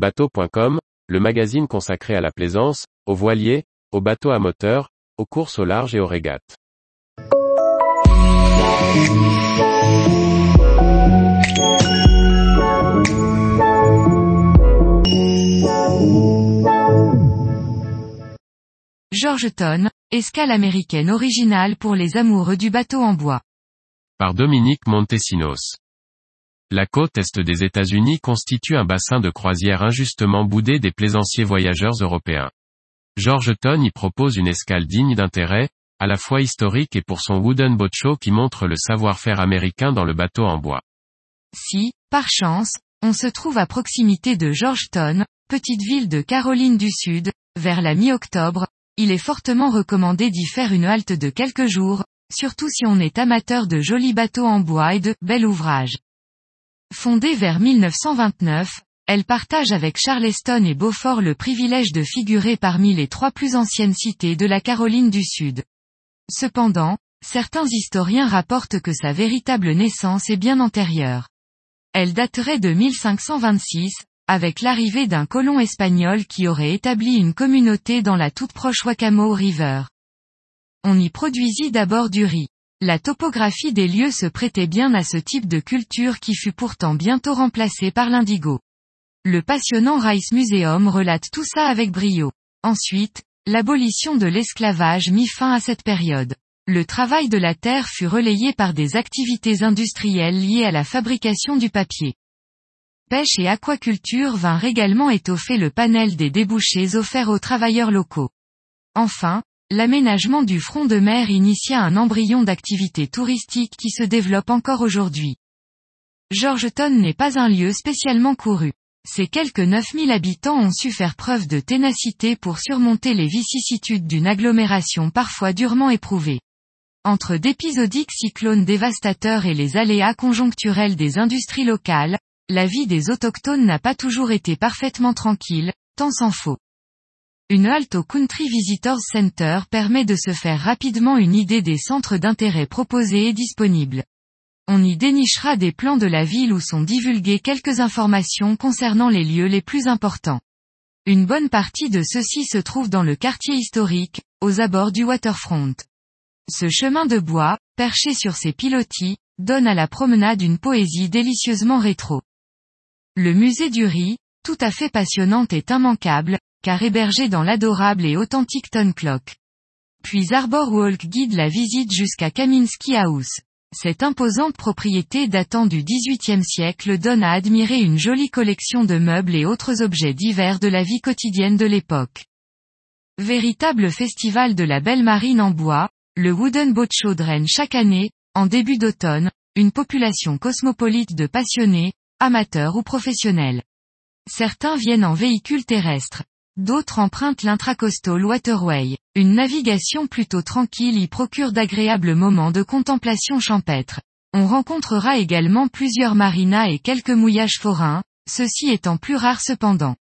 Bateau.com, le magazine consacré à la plaisance, aux voiliers, aux bateaux à moteur, aux courses au large et aux régates. Georgetown, escale américaine originale pour les amoureux du bateau en bois. Par Dominique Montesinos. La côte est des États-Unis constitue un bassin de croisière injustement boudé des plaisanciers voyageurs européens. Georgetown y propose une escale digne d'intérêt, à la fois historique et pour son Wooden Boat Show qui montre le savoir-faire américain dans le bateau en bois. Si, par chance, on se trouve à proximité de Georgetown, petite ville de Caroline du Sud, vers la mi-octobre, il est fortement recommandé d'y faire une halte de quelques jours, surtout si on est amateur de jolis bateaux en bois et de bel ouvrage. Fondée vers 1929, elle partage avec Charleston et Beaufort le privilège de figurer parmi les trois plus anciennes cités de la Caroline du Sud. Cependant, certains historiens rapportent que sa véritable naissance est bien antérieure. Elle daterait de 1526, avec l'arrivée d'un colon espagnol qui aurait établi une communauté dans la toute proche Wacamo River. On y produisit d'abord du riz. La topographie des lieux se prêtait bien à ce type de culture qui fut pourtant bientôt remplacé par l'indigo. Le passionnant Rice Museum relate tout ça avec brio. Ensuite, l'abolition de l'esclavage mit fin à cette période. Le travail de la terre fut relayé par des activités industrielles liées à la fabrication du papier pêche et aquaculture vinrent également étoffer le panel des débouchés offerts aux travailleurs locaux. Enfin, l'aménagement du front de mer initia un embryon d'activité touristique qui se développe encore aujourd'hui. Georgetown n'est pas un lieu spécialement couru. Ses quelques 9000 habitants ont su faire preuve de ténacité pour surmonter les vicissitudes d'une agglomération parfois durement éprouvée. Entre d'épisodiques cyclones dévastateurs et les aléas conjoncturels des industries locales, la vie des autochtones n'a pas toujours été parfaitement tranquille, tant s'en faut. Une halte au Country Visitors Center permet de se faire rapidement une idée des centres d'intérêt proposés et disponibles. On y dénichera des plans de la ville où sont divulguées quelques informations concernant les lieux les plus importants. Une bonne partie de ceux-ci se trouve dans le quartier historique, aux abords du waterfront. Ce chemin de bois, perché sur ses pilotis, donne à la promenade une poésie délicieusement rétro. Le musée du riz, tout à fait passionnante et immanquable, car hébergé dans l'adorable et authentique Ton Clock. Puis Arbor Walk guide la visite jusqu'à Kaminsky House. Cette imposante propriété datant du XVIIIe siècle donne à admirer une jolie collection de meubles et autres objets divers de la vie quotidienne de l'époque. Véritable festival de la belle marine en bois, le Wooden Boat Show draine chaque année, en début d'automne, une population cosmopolite de passionnés, amateurs ou professionnels. Certains viennent en véhicule terrestre. D'autres empruntent l'intracoastal waterway. Une navigation plutôt tranquille y procure d'agréables moments de contemplation champêtre. On rencontrera également plusieurs marinas et quelques mouillages forains, ceux-ci étant plus rares cependant.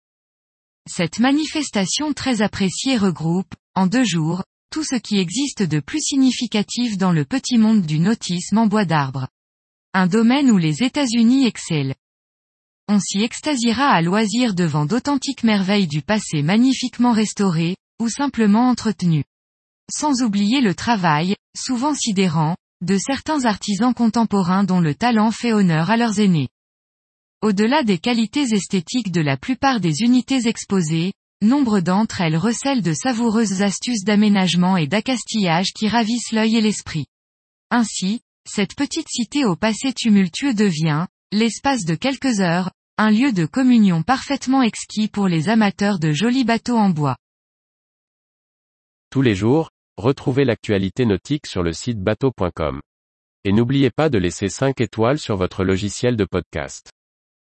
Cette manifestation très appréciée regroupe, en deux jours, tout ce qui existe de plus significatif dans le petit monde du nautisme en bois d'arbre. Un domaine où les États-Unis excellent. On s'y extasiera à loisir devant d'authentiques merveilles du passé magnifiquement restaurées, ou simplement entretenues. Sans oublier le travail, souvent sidérant, de certains artisans contemporains dont le talent fait honneur à leurs aînés. Au-delà des qualités esthétiques de la plupart des unités exposées, nombre d'entre elles recèlent de savoureuses astuces d'aménagement et d'accastillage qui ravissent l'œil et l'esprit. Ainsi, cette petite cité au passé tumultueux devient, l'espace de quelques heures, un lieu de communion parfaitement exquis pour les amateurs de jolis bateaux en bois. Tous les jours, retrouvez l'actualité nautique sur le site bateau.com. Et n'oubliez pas de laisser 5 étoiles sur votre logiciel de podcast.